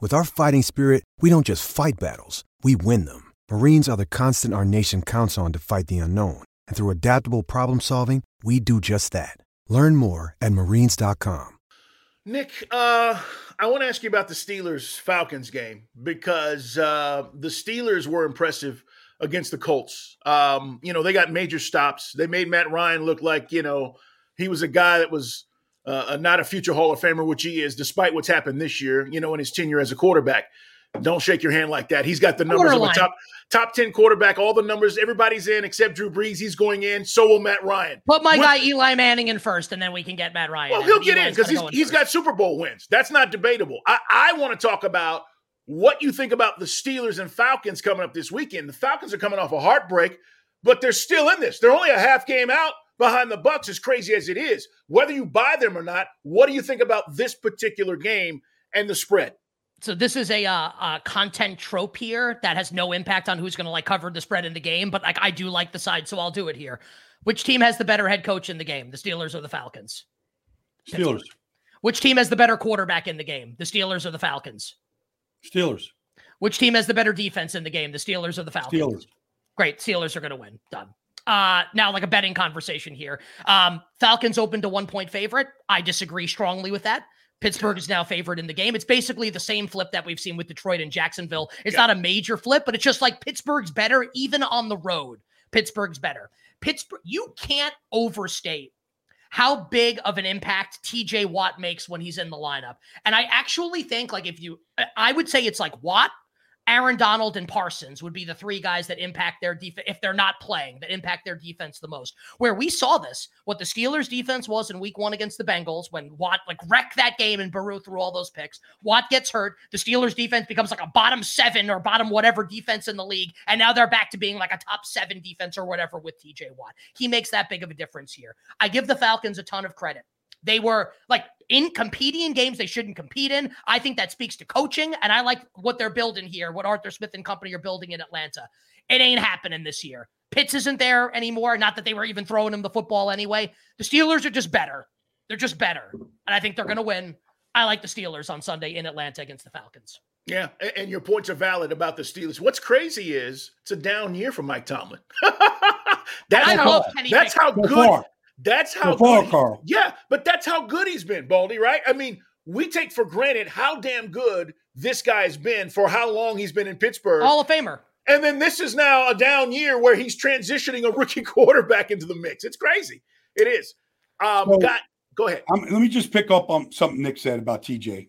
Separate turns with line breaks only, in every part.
With our fighting spirit, we don't just fight battles, we win them. Marines are the constant our nation counts on to fight the unknown. And through adaptable problem solving, we do just that. Learn more at marines.com.
Nick, uh, I want to ask you about the Steelers Falcons game because uh, the Steelers were impressive against the Colts. Um, you know, they got major stops. They made Matt Ryan look like, you know, he was a guy that was uh, not a future Hall of Famer, which he is, despite what's happened this year, you know, in his tenure as a quarterback. Don't shake your hand like that. He's got the numbers of a top top ten quarterback. All the numbers, everybody's in except Drew Brees. He's going in. So will Matt Ryan.
Put my guy Eli Manning in first, and then we can get Matt Ryan.
Well, he'll get in because he's, he's got Super Bowl wins. That's not debatable. I, I want to talk about what you think about the Steelers and Falcons coming up this weekend. The Falcons are coming off a heartbreak, but they're still in this. They're only a half game out behind the Bucs, as crazy as it is. Whether you buy them or not, what do you think about this particular game and the spread?
So this is a, uh, a content trope here that has no impact on who's going to like cover the spread in the game, but like I do like the side, so I'll do it here. Which team has the better head coach in the game, the Steelers or the Falcons?
Steelers.
Which team has the better quarterback in the game, the Steelers or the Falcons?
Steelers.
Which team has the better defense in the game, the Steelers or the Falcons?
Steelers.
Great, Steelers are going to win. Done. Uh, now, like a betting conversation here. Um, Falcons open to one point favorite. I disagree strongly with that. Pittsburgh is now favored in the game. It's basically the same flip that we've seen with Detroit and Jacksonville. It's yeah. not a major flip, but it's just like Pittsburgh's better, even on the road. Pittsburgh's better. Pittsburgh, you can't overstate how big of an impact TJ Watt makes when he's in the lineup. And I actually think, like, if you, I would say it's like Watt, Aaron Donald and Parsons would be the three guys that impact their defense if they're not playing, that impact their defense the most. Where we saw this, what the Steelers' defense was in week one against the Bengals when Watt like wrecked that game and Burrow threw all those picks. Watt gets hurt. The Steelers' defense becomes like a bottom seven or bottom whatever defense in the league. And now they're back to being like a top seven defense or whatever with TJ Watt. He makes that big of a difference here. I give the Falcons a ton of credit. They were like in competing in games they shouldn't compete in. I think that speaks to coaching, and I like what they're building here, what Arthur Smith and company are building in Atlanta. It ain't happening this year. Pitts isn't there anymore. Not that they were even throwing him the football anyway. The Steelers are just better. They're just better. And I think they're going to win. I like the Steelers on Sunday in Atlanta against the Falcons.
Yeah, and your points are valid about the Steelers. What's crazy is it's a down year for Mike Tomlin. that's how, that's how good that's how
far,
good.
Carl.
Yeah, but that's how good he's been, Baldy. Right? I mean, we take for granted how damn good this guy's been for how long he's been in Pittsburgh.
Hall of Famer.
And then this is now a down year where he's transitioning a rookie quarterback into the mix. It's crazy. It is. Um, so, got, go ahead.
Um, let me just pick up on something Nick said about TJ.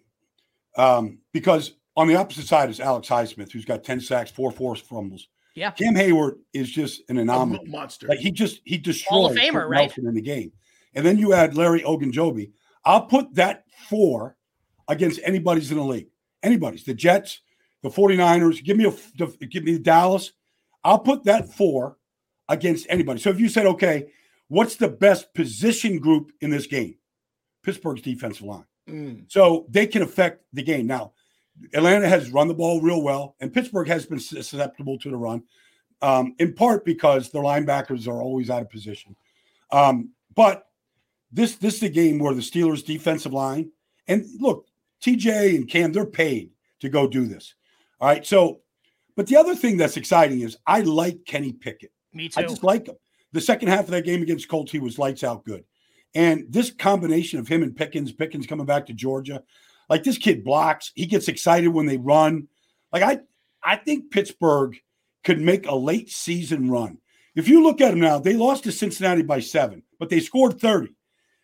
Um, because on the opposite side is Alex Highsmith, who's got 10 sacks, four forced fumbles.
Yeah.
Cam Heyward is just an anomaly.
A monster.
Like he just he destroyed
Hall of Famer, right?
in the game. And then you add Larry Ogunjobi. I'll put that four against anybody's in the league. Anybody's. The Jets, the 49ers, give me a give me Dallas. I'll put that four against anybody. So if you said, okay, what's the best position group in this game? Pittsburgh's defensive line. Mm. So they can affect the game. Now, Atlanta has run the ball real well, and Pittsburgh has been susceptible to the run, um, in part because their linebackers are always out of position. Um, but this this is a game where the Steelers' defensive line and look, TJ and Cam, they're paid to go do this. All right. So, but the other thing that's exciting is I like Kenny Pickett.
Me too.
I just like him. The second half of that game against Colts, he was lights out good. And this combination of him and Pickens, Pickens coming back to Georgia, like this kid blocks. He gets excited when they run. Like I, I think Pittsburgh could make a late season run. if you look at them now, they lost to Cincinnati by seven, but they scored 30.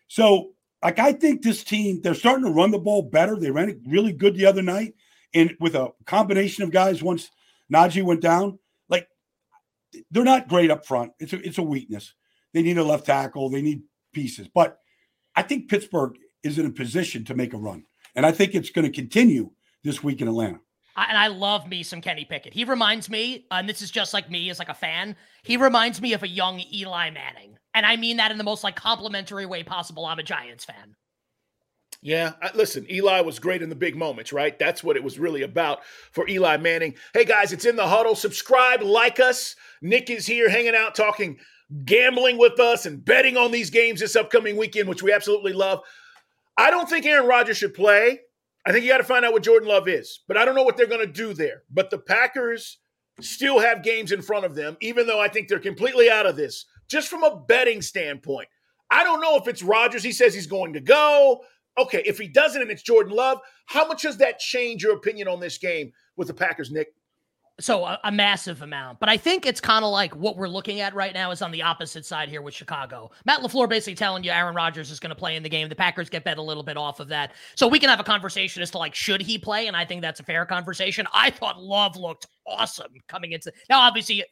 So, like, I think this team, they're starting to run the ball better. They ran it really good the other night. And with a combination of guys, once Najee went down, like, they're not great up front. It's a, it's a weakness. They need a left tackle, they need pieces. But I think Pittsburgh is in a position to make a run. And I think it's going to continue this week in Atlanta.
And I love me some Kenny Pickett. He reminds me, and this is just like me as like a fan. He reminds me of a young Eli Manning, and I mean that in the most like complimentary way possible. I'm a Giants fan.
Yeah, listen, Eli was great in the big moments, right? That's what it was really about for Eli Manning. Hey guys, it's in the huddle. Subscribe, like us. Nick is here hanging out, talking gambling with us and betting on these games this upcoming weekend, which we absolutely love. I don't think Aaron Rodgers should play. I think you got to find out what Jordan Love is, but I don't know what they're going to do there. But the Packers still have games in front of them, even though I think they're completely out of this, just from a betting standpoint. I don't know if it's Rodgers. He says he's going to go. Okay, if he doesn't and it's Jordan Love, how much does that change your opinion on this game with the Packers, Nick?
So a, a, massive amount, but I think it's kind of like what we're looking at right now is on the opposite side here with Chicago. Matt LaFleur basically telling you Aaron Rodgers is going to play in the game. The Packers get bet a little bit off of that, so we can have a conversation as to like should he play, and I think that's a fair conversation. I thought Love looked awesome coming into now. Obviously,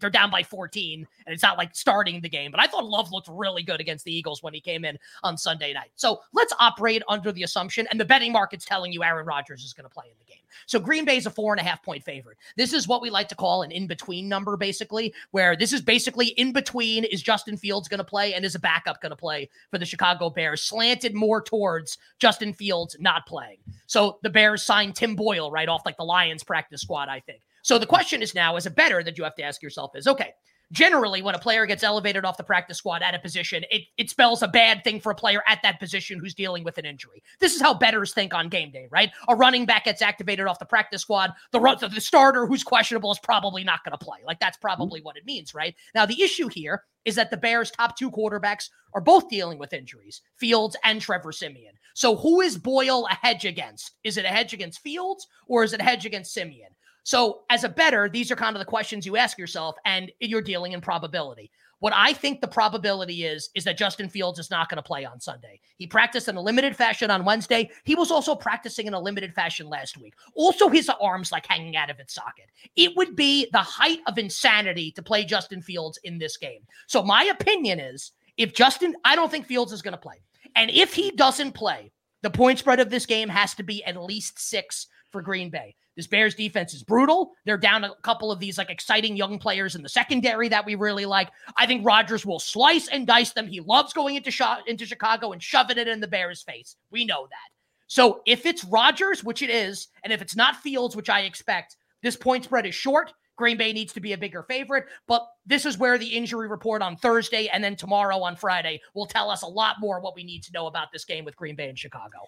they're down by 14, and it's not like starting the game, but I thought Love looked really good against the Eagles when he came in on Sunday night. So let's operate under the assumption, and the betting market's telling you Aaron Rodgers is going to play in the game. So Green Bay's a four and a half point favorite. This is what we like to call an in between number, basically, where this is basically in between is Justin Fields going to play and is a backup going to play for the Chicago Bears, slanted more towards Justin Fields not playing. So the Bears signed Tim Boyle right off like the Lions practice squad, I think. So the question is now, as a better that you have to ask yourself is okay, generally when a player gets elevated off the practice squad at a position, it, it spells a bad thing for a player at that position who's dealing with an injury. This is how betters think on game day, right? A running back gets activated off the practice squad. The, the starter who's questionable is probably not going to play. Like that's probably what it means, right? Now, the issue here is that the Bears' top two quarterbacks are both dealing with injuries, Fields and Trevor Siemian. So who is Boyle a hedge against? Is it a hedge against Fields or is it a hedge against Siemian? So, as a better, these are kind of the questions you ask yourself, and you're dealing in probability. What I think the probability is, is that Justin Fields is not going to play on Sunday. He practiced in a limited fashion on Wednesday. He was also practicing in a limited fashion last week. Also, his arms like hanging out of its socket. It would be the height of insanity to play Justin Fields in this game. So, my opinion is if Justin, I don't think Fields is going to play. And if he doesn't play, the point spread of this game has to be at least six for Green Bay. This Bears defense is brutal. They're down a couple of these like exciting young players in the secondary that we really like. I think Rodgers will slice and dice them. He loves going into shot into Chicago and shoving it in the Bears' face. We know that. So if it's Rodgers, which it is, and if it's not Fields, which I expect, this point spread is short. Green Bay needs to be a bigger favorite, but this is where the injury report on Thursday and then tomorrow on Friday will tell us a lot more what we need to know about this game with Green Bay and Chicago.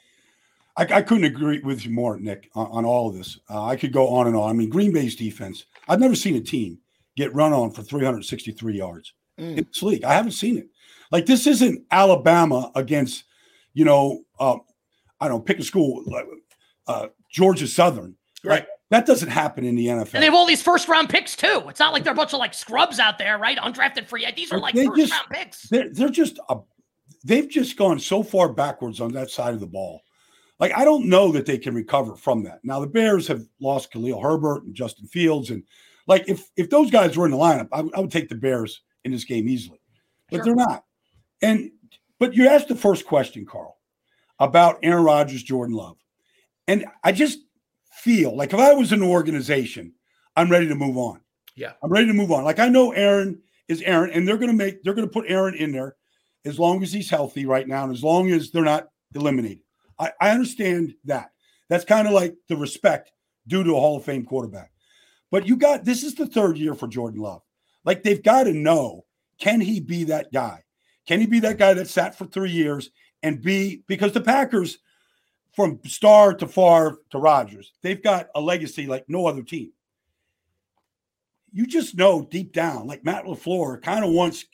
I, I, couldn't agree with you more, Nick, on, on all of this. Uh, I could go on and on. I mean, Green Bay's defense. I've never seen a team get run on for 363 yards mm. in this league. I haven't seen it. Like this isn't Alabama against, you know, uh, I don't know, pick a school, uh, Georgia Southern. Right. Like, that doesn't happen in the NFL.
And they have all these first round picks too. It's not like they're a bunch of like scrubs out there, right? Undrafted free. These are like they first
just,
round picks.
They're, they're just a, they've just gone so far backwards on that side of the ball like I don't know that they can recover from that. Now the Bears have lost Khalil Herbert and Justin Fields, and like if if those guys were in the lineup, I, I would take the Bears in this game easily, but sure. they're not. And but you asked the first question, Carl, about Aaron Rodgers, Jordan Love, and I just feel like if I was an organization, I'm ready to move on.
Yeah,
I'm ready to move on. Like I know Aaron is Aaron, and they're going to make they're going to put Aaron in there as long as he's healthy right now, and as long as they're not eliminated. I, I understand that. That's kind of like the respect due to a Hall of Fame quarterback. But you got this is the third year for Jordan Love. Like they've got to know can he be that guy? Can he be that guy that sat for three years and be because the Packers, from Starr to Favre to Rodgers, they've got a legacy like no other team. You just know deep down, like Matt LaFleur kind of wants,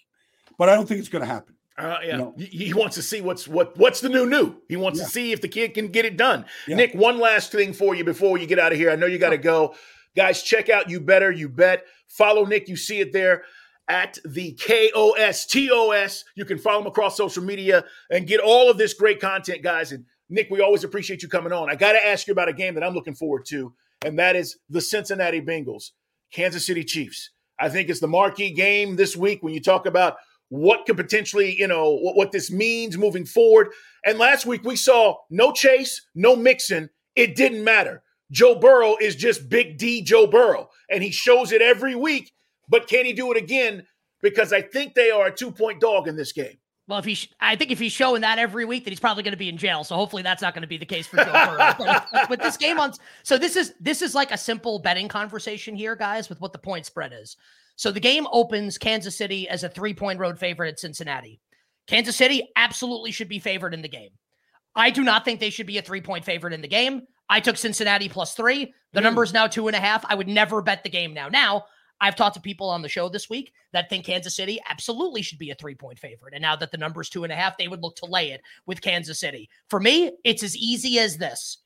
but I don't think it's going to happen.
Uh, yeah, no. he wants to see what's what what's the new new. He wants yeah. to see if the kid can get it done. Yeah. Nick, one last thing for you before you get out of here. I know you got to go, guys. Check out you better you bet. Follow Nick. You see it there at the KOSTOS. You can follow him across social media and get all of this great content, guys. And Nick, we always appreciate you coming on. I got to ask you about a game that I'm looking forward to, and that is the Cincinnati Bengals, Kansas City Chiefs. I think it's the marquee game this week when you talk about what could potentially, you know, what, what this means moving forward. And last week we saw no Chase, no Mixon. It didn't matter. Joe Burrow is just Big D Joe Burrow, and he shows it every week. But can he do it again? Because I think they are a two point dog in this game.
Well, if he, I think if he's showing that every week, that he's probably going to be in jail. So hopefully that's not going to be the case for Joe Burrow. but with this game on, so this is this is like a simple betting conversation here, guys, with what the point spread is. So the game opens Kansas City as a three point road favorite at Cincinnati. Kansas City absolutely should be favored in the game. I do not think they should be a three point favorite in the game. I took Cincinnati plus three. The mm. number is now two and a half. I would never bet the game now. Now, I've talked to people on the show this week that think Kansas City absolutely should be a three point favorite. And now that the number is two and a half, they would look to lay it with Kansas City. For me, it's as easy as this.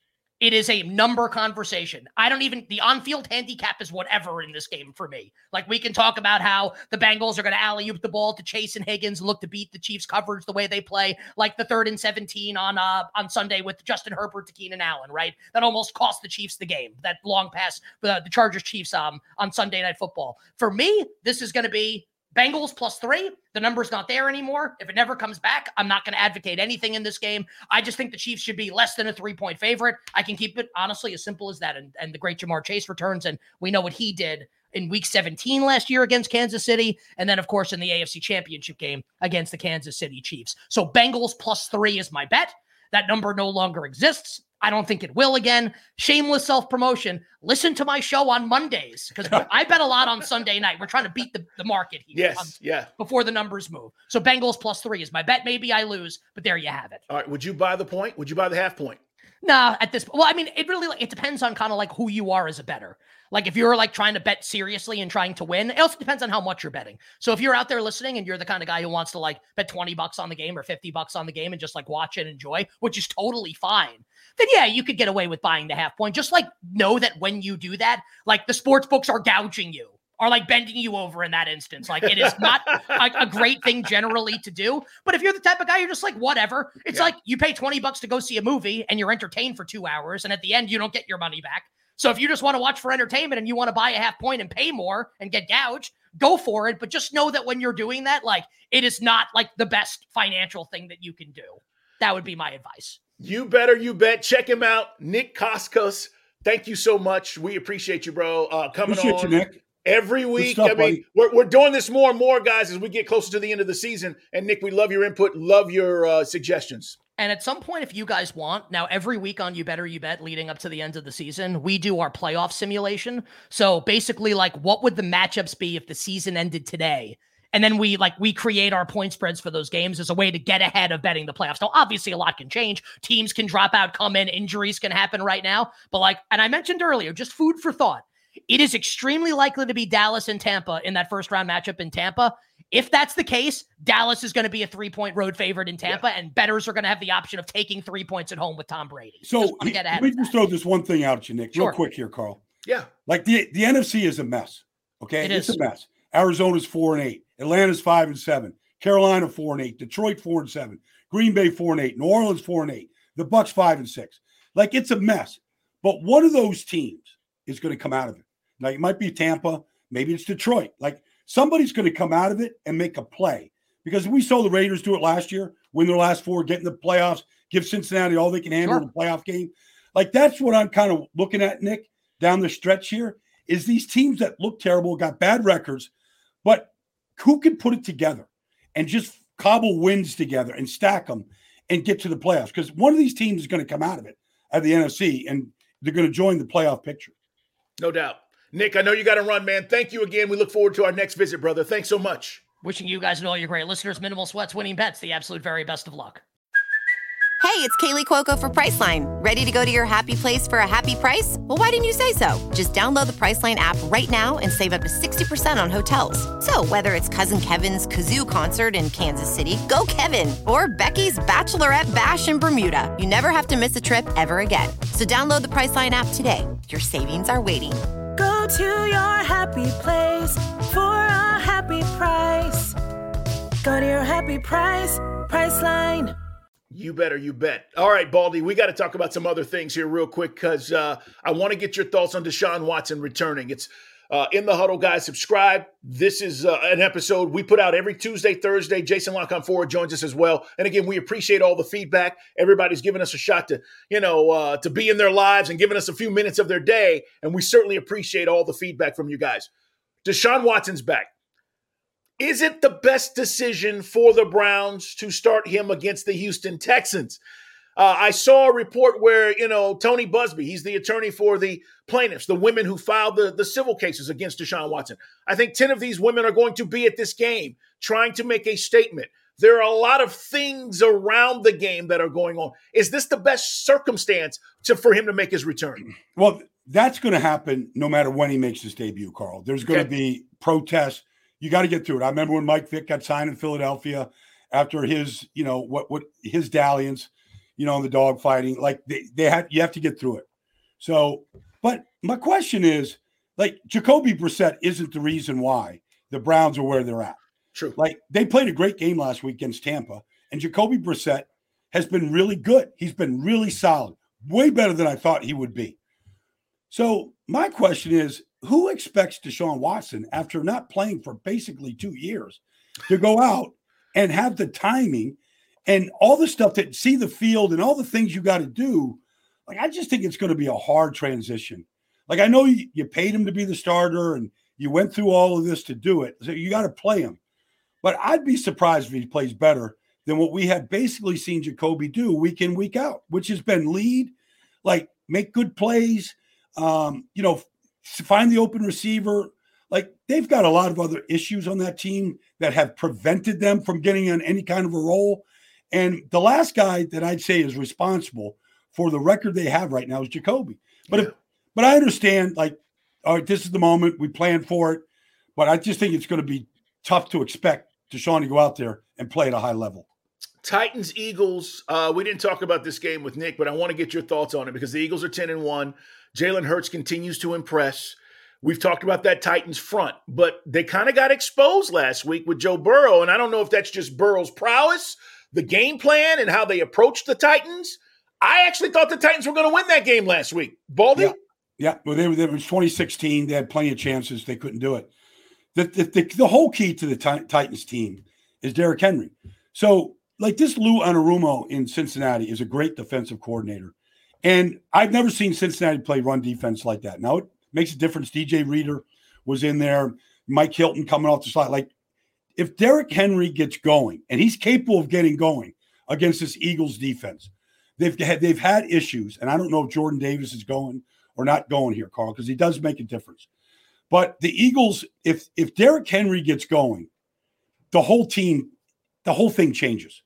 It is a number conversation. I don't even, the on field handicap is whatever in this game for me. Like we can talk about how the Bengals are going to alley oop the ball to Chase and Higgins, and look to beat the Chiefs coverage the way they play, like the third and 17 on uh on Sunday with Justin Herbert to Keenan Allen, right? That almost cost the Chiefs the game, that long pass, uh, the Chargers Chiefs um, on Sunday Night Football. For me, this is going to be Bengals plus three. The number's not there anymore. If it never comes back, I'm not going to advocate anything in this game. I just think the Chiefs should be less than a three point favorite. I can keep it honestly as simple as that. And, and the great Ja'Marr Chase returns, and we know what he did in week 17 last year against Kansas City. And then, of course, in the AFC Championship game against the Kansas City Chiefs. So Bengals plus three is my bet. That number no longer exists. I don't think it will again. Shameless self promotion. Listen to my show on Mondays because I bet a lot on Sunday night. We're trying to beat the, the market here.
Yes,
um,
yeah.
Before the numbers move. So Bengals plus three is my bet. Maybe I lose, but there you have it.
All right. Would you buy the point? Would you buy the half point?
Nah, at this well, I mean, it really it depends on kind of like who you are as a better. Like if you're like trying to bet seriously and trying to win, it also depends on how much you're betting. So if you're out there listening and you're the kind of guy who wants to like bet 20 bucks on the game or 50 bucks on the game and just like watch and enjoy, which is totally fine, then yeah, you could get away with buying the half point. Just like know that when you do that, like the sports books are gouging you are like bending you over in that instance. Like it is not a, a, great thing generally to do. But if you're the type of guy, you're just like, whatever. It's yeah. like you pay 20 bucks to go see a movie and you're entertained for two hours. And at the end, you don't get your money back. So if you just want to watch for entertainment and you want to buy a half point and pay more and get gouged, go for it. But just know that when you're doing that, like it is not like the best financial thing that you can do. That would be my advice.
You better, you bet. Check him out, Nick Kostos. Thank you so much. We appreciate you, bro. Uh, coming appreciate on. You, Nick. Every week, stuff, I mean, we're, we're doing this more and more, guys, as we get closer to the end of the season. And Nick, we love your input, love your uh, suggestions.
And at some point, if you guys want, now every week on You Better You Bet leading up to the end of the season, we do our playoff simulation. So basically, like, what would the matchups be if the season ended today? And then we like we create our point spreads for those games as a way to get ahead of betting the playoffs. Now, obviously, a lot can change. Teams can drop out, come in, injuries can happen right now. But like, and I mentioned earlier, just food for thought. It is extremely likely to be Dallas and Tampa in that first round matchup in Tampa. If that's the case, Dallas is going to be a three point road favorite in Tampa, yeah. and betters are going to have the option of taking three points at home with Tom Brady.
So he, let me just that. throw this one thing out at you, Nick, sure. real quick here, Carl.
Yeah.
Like the, the NFC is a mess. Okay.
It
it's
is.
a mess. Arizona's four and eight. Atlanta's five and seven. Carolina four and eight. Detroit four and seven. Green Bay four and eight. New Orleans four and eight. The Bucs five and six. Like it's a mess. But one of those teams is going to come out of it. Now it might be Tampa, maybe it's Detroit. Like somebody's going to come out of it and make a play because we saw the Raiders do it last year, win their last four, get in the playoffs, give Cincinnati all they can handle sure. in the playoff game. Like that's what I'm kind of looking at, Nick, down the stretch here. Is these teams that look terrible, got bad records, but who can put it together and just cobble wins together and stack them and get to the playoffs? Because one of these teams is going to come out of it at the NFC and they're going to join the playoff picture.
No doubt. Nick, I know you got to run, man. Thank you again. We look forward to our next visit, brother. Thanks so much.
Wishing you guys and all your great listeners minimal sweats, winning bets, the absolute very best of luck.
Hey, it's Kaley Cuoco for Priceline. Ready to go to your happy place for a happy price? Well, why didn't you say so? Just download the Priceline app right now and save up to 60% on hotels. So, whether it's Cousin Kevin's Kazoo concert in Kansas City, go Kevin, or Becky's Bachelorette Bash in Bermuda, you never have to miss a trip ever again. So, download the Priceline app today. Your savings are waiting
Go to your happy place for a happy price. Go to your happy price, Priceline.
You better, you bet. All right, Baldy, we got to talk about some other things here real quick because uh, I want to get your thoughts on Deshaun Watson returning. It's uh, in the huddle, guys. Subscribe. This is uh, an episode we put out every Tuesday, Thursday. Jason La Canfora joins us as well. And again, we appreciate all the feedback. Everybody's giving us a shot to, you know, uh, to be in their lives and giving us a few minutes of their day. And we certainly appreciate all the feedback from you guys. Deshaun Watson's back. Is it the best decision for the Browns to start him against the Houston Texans? Uh, I saw a report where, you know, Tony Buzbee, he's the attorney for the plaintiffs, the women who filed the, the civil cases against Deshaun Watson. I think 10 of these women are going to be at this game trying to make a statement. There are a lot of things around the game that are going on. Is this the best circumstance to, for him to make his return?
Well, that's going to happen no matter when he makes his debut, Carl. There's going
Okay.
to be protests. You got to get through it. I remember when Mike Vick got signed in Philadelphia after his, you know, what what his dalliance, you know, the dog fighting. Like they, they had you have to get through it. So, but my question is, like Jacoby Brissett isn't the reason why the Browns are where they're at.
True.
Like they played a great game last week against Tampa, and Jacoby Brissett has been really good. He's been really solid, way better than I thought he would be. So my question is, who expects Deshaun Watson after not playing for basically two years to go out and have the timing and all the stuff that see the field and all the things you got to do? Like I just think it's going to be a hard transition. Like I know you, you paid him to be the starter and you went through all of this to do it. So you got to play him. But I'd be surprised if he plays better than what we have basically seen Jacoby do week in, week out, which has been lead, like make good plays, um, you know, find the open receiver. Like they've got a lot of other issues on that team that have prevented them from getting in any kind of a role. And the last guy that I'd say is responsible for the record they have right now is Jacoby. But if, but I understand, like, all right, this is the moment we planned for it. But I just think it's going to be tough to expect Deshaun to go out there and play at a high level.
Titans Eagles. Uh, we didn't talk about this game with Nick, but I want to get your thoughts on it because the Eagles are ten and one. Jalen Hurts continues to impress. We've talked about that Titans front, but they kind of got exposed last week with Joe Burrow, and I don't know if that's just Burrow's prowess, the game plan, and how they approached the Titans. I actually thought the Titans were going to win that game last week. Baldy,
Yeah. Yeah, well, they were. It was 2016. They had plenty of chances. They couldn't do it. The the, the, the whole key to the Ti- Titans team is Derrick Henry. So, like this Lou Anarumo in Cincinnati is a great defensive coordinator, and I've never seen Cincinnati play run defense like that. Now it makes a difference. DJ Reader was in there. Mike Hilton coming off the slide. Like if Derrick Henry gets going, and he's capable of getting going against this Eagles defense, they've had they've had issues, and I don't know if Jordan Davis is going or not going here, Carl, because he does make a difference. But the Eagles, if if Derrick Henry gets going, the whole team, the whole thing changes.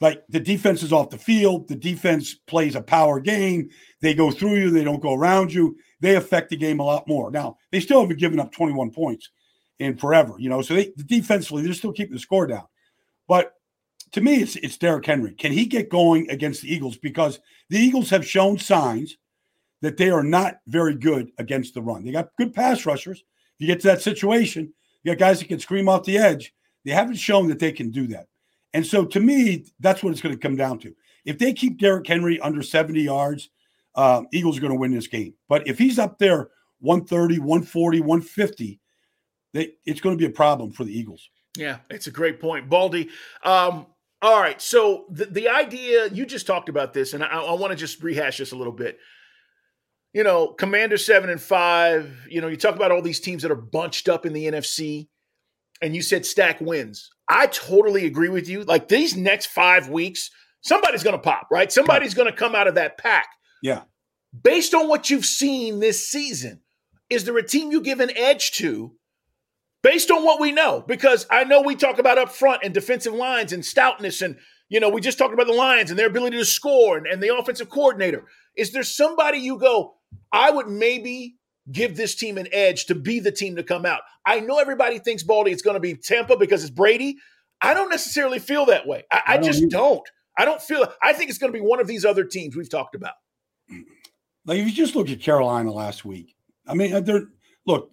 Like the defense is off the field, the defense plays a power game. They go through you, they don't go around you. They affect the game a lot more. Now they still haven't given up 21 points in forever, you know. So they defensively, they're still keeping the score down. But to me, it's it's Derrick Henry. Can he get going against the Eagles? Because the Eagles have shown signs that they are not very good against the run. They got good pass rushers. If you get to that situation, you got guys that can scream off the edge. They haven't shown that they can do that. And so to me, that's what it's going to come down to. If they keep Derrick Henry under 70 yards, uh, Eagles are going to win this game. But if he's up there 130, 140, 150, they, it's going to be a problem for the Eagles.
Yeah, it's a great point, Baldy. Um, all right, so the, the idea you just talked about this, and I, I want to just rehash this a little bit. You know, Commander seven and five. You know, you talk about all these teams that are bunched up in the NFC, and you said stack wins. I totally agree with you. Like these next five weeks, somebody's going to pop, right? Somebody's going to come out of that pack.
Yeah.
Based on what you've seen this season, is there a team you give an edge to based on what we know? Because I know we talk about up front and defensive lines and stoutness, and you know, we just talked about the Lions and their ability to score and, and the offensive coordinator. Is there somebody you go, I would maybe give this team an edge to be the team to come out? I know everybody thinks Baldy it's going to be Tampa because it's Brady. I don't necessarily feel that way. I, I,
I don't
just
either.
don't. I don't feel I think it's going to be one of these other teams we've talked about.
Like if you just look at Carolina last week, I mean, uh, they're look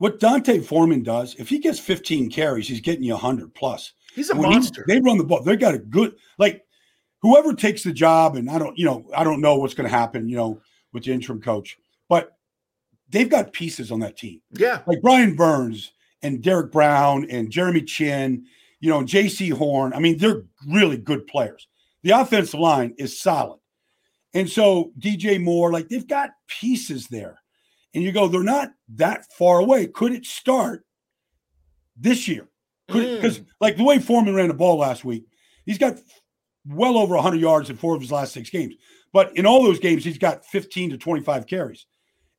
what D'Onta Foreman does. If he gets 15 carries, he's getting you 100 plus.
He's a
When he-
monster.
they run the ball. They got a good like whoever takes the job, and I don't, you know, I don't know what's going to happen, you know, with the interim coach, but they've got pieces on that team.
yeah.
like Brian Burns and Derrick Brown and Jeremy Chinn, you know, Jaycee Horn. I mean, they're really good players. The offensive line is solid. And so DJ Moore, like they've got pieces there. And you go, they're not that far away. Could it start this year?
Mm.
Because like the way Foreman ran the ball last week, he's got well over 100 yards in four of his last six games. But in all those games, he's got 15 to 25 carries.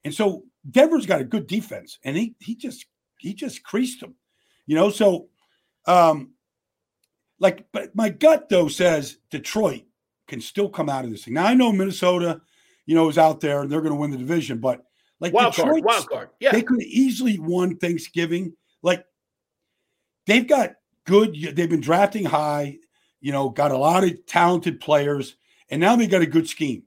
And so Denver's got a good defense, and he he just he just creased them, you know. So, um, like, but my gut though says Detroit can still come out of this thing. Now I know Minnesota, you know, is out there and they're going to win the division, but like
Wild card. Wild card. Yeah.
they could easily won Thanksgiving. Like they've got good. They've been drafting high. You know, got a lot of talented players, and now they got a good scheme.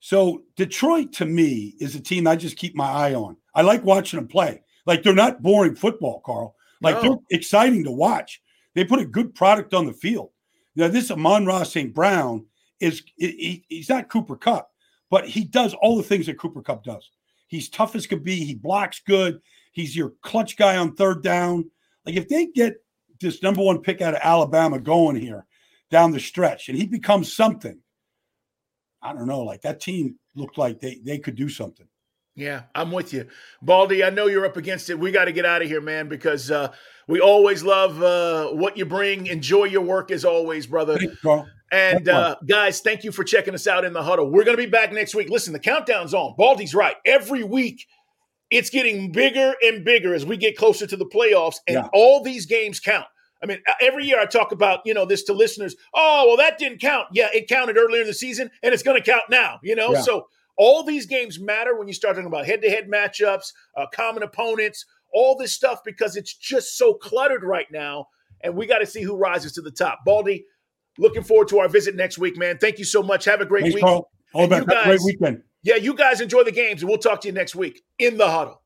So Detroit, to me, is a team I just keep my eye on. I like watching them play. Like they're not boring football, Carl. Like
No.
they're exciting to watch. They put a good product on the field. Now, this Amon-Ra St. Brown is he- he- he's not Cooper Kupp, but he does all the things that Cooper Kupp does. He's tough as could be. He blocks good. He's your clutch guy on third down. Like if they get this number one pick out of Alabama going here down the stretch, and he becomes something, I don't know. Like that team looked like they they could do something.
Yeah, I'm with you. Baldy, I know you're up against it. We got to get out of here, man, because uh, we always love uh, what you bring. Enjoy your work as always, brother.
Thanks.
And uh, guys, thank you for checking us out in the huddle. We're going to be back next week. Listen, the countdown's on. Baldy's right. Every week, it's getting bigger and bigger as we get closer to the playoffs, and
Yeah.
all these games count. I mean, every year I talk about you know this to listeners. Oh, well, that didn't count. Yeah, it counted earlier in the season, and it's going to count now. You know,
Yeah.
so all these games matter when you start talking about head-to-head matchups, uh, common opponents, all this stuff because it's just so cluttered right now, and we got to see who rises to the top. Baldy, looking forward to our visit next week, man. Thank you so much. Have a great
Thanks,
week.
Carl. All
And
the
you
best. Have a great
guys-
weekend.
Yeah, you guys enjoy the games, and we'll talk to you next week in the huddle.